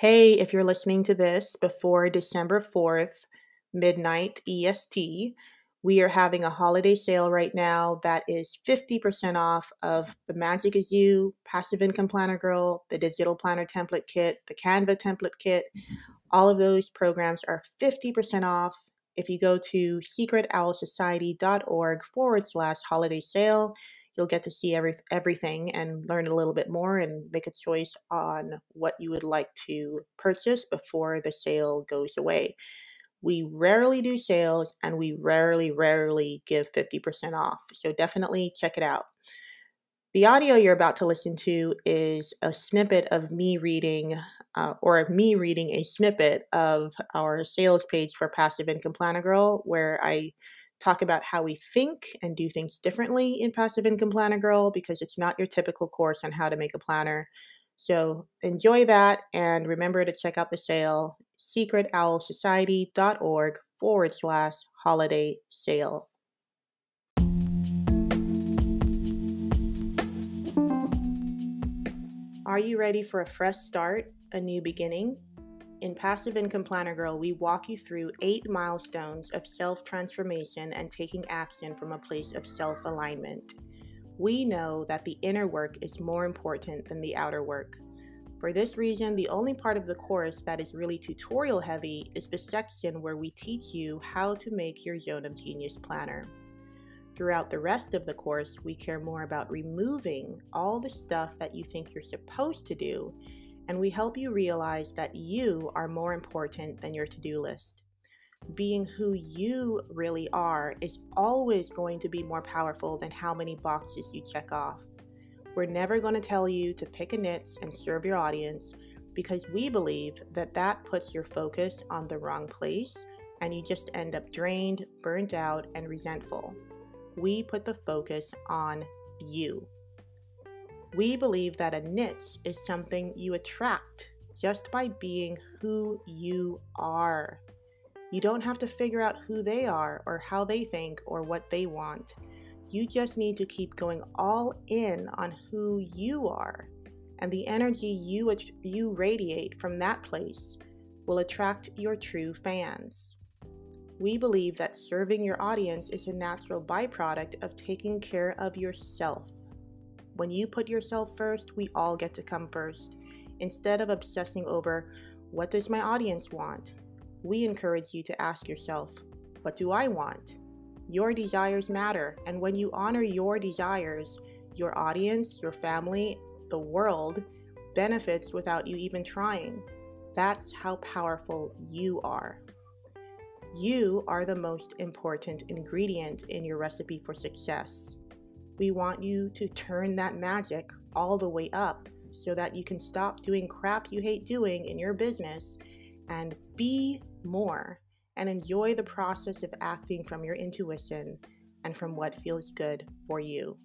Hey, if you're listening to this before December 4th, midnight EST, we are having a holiday sale right now that is 50% off of the Magic is You, Passive Income Planner Girl, the Digital Planner Template Kit, the Canva Template Kit. Mm-hmm. All of those programs are 50% off. If you go to secretowlsociety.org forward slash holiday sale, you'll get to see every, everything and learn a little bit more and make a choice on what you would like to purchase before the sale goes away. We rarely do sales and we rarely, rarely give 50% off. So definitely check it out. The audio you're about to listen to is a snippet of me reading, uh, or of me reading a snippet of our sales page for Passive Income Planner Girl, where I talk about how we think and do things differently in Passive Income Planner Girl because it's not your typical course on how to make a planner. So enjoy that and remember to check out the sale secretowlsociety.org forward slash holiday sale. Are you ready for a fresh start, a new beginning? In Passive Income Planner Girl, we walk you through eight milestones of self transformation and taking action from a place of self alignment. We know that the inner work is more important than the outer work. For this reason, the only part of the course that is really tutorial heavy is the section where we teach you how to make your Zone of Genius planner. Throughout the rest of the course, we care more about removing all the stuff that you think you're supposed to do and we help you realize that you are more important than your to do list. Being who you really are is always going to be more powerful than how many boxes you check off. We're never going to tell you to pick a niche and serve your audience because we believe that that puts your focus on the wrong place and you just end up drained, burnt out, and resentful. We put the focus on you. We believe that a niche is something you attract just by being who you are. You don't have to figure out who they are or how they think or what they want. You just need to keep going all in on who you are. And the energy you, you radiate from that place will attract your true fans. We believe that serving your audience is a natural byproduct of taking care of yourself. When you put yourself first, we all get to come first. Instead of obsessing over what does my audience want, we encourage you to ask yourself, what do I want? Your desires matter, and when you honor your desires, your audience, your family, the world benefits without you even trying. That's how powerful you are. You are the most important ingredient in your recipe for success. We want you to turn that magic all the way up so that you can stop doing crap you hate doing in your business and be more and enjoy the process of acting from your intuition and from what feels good for you.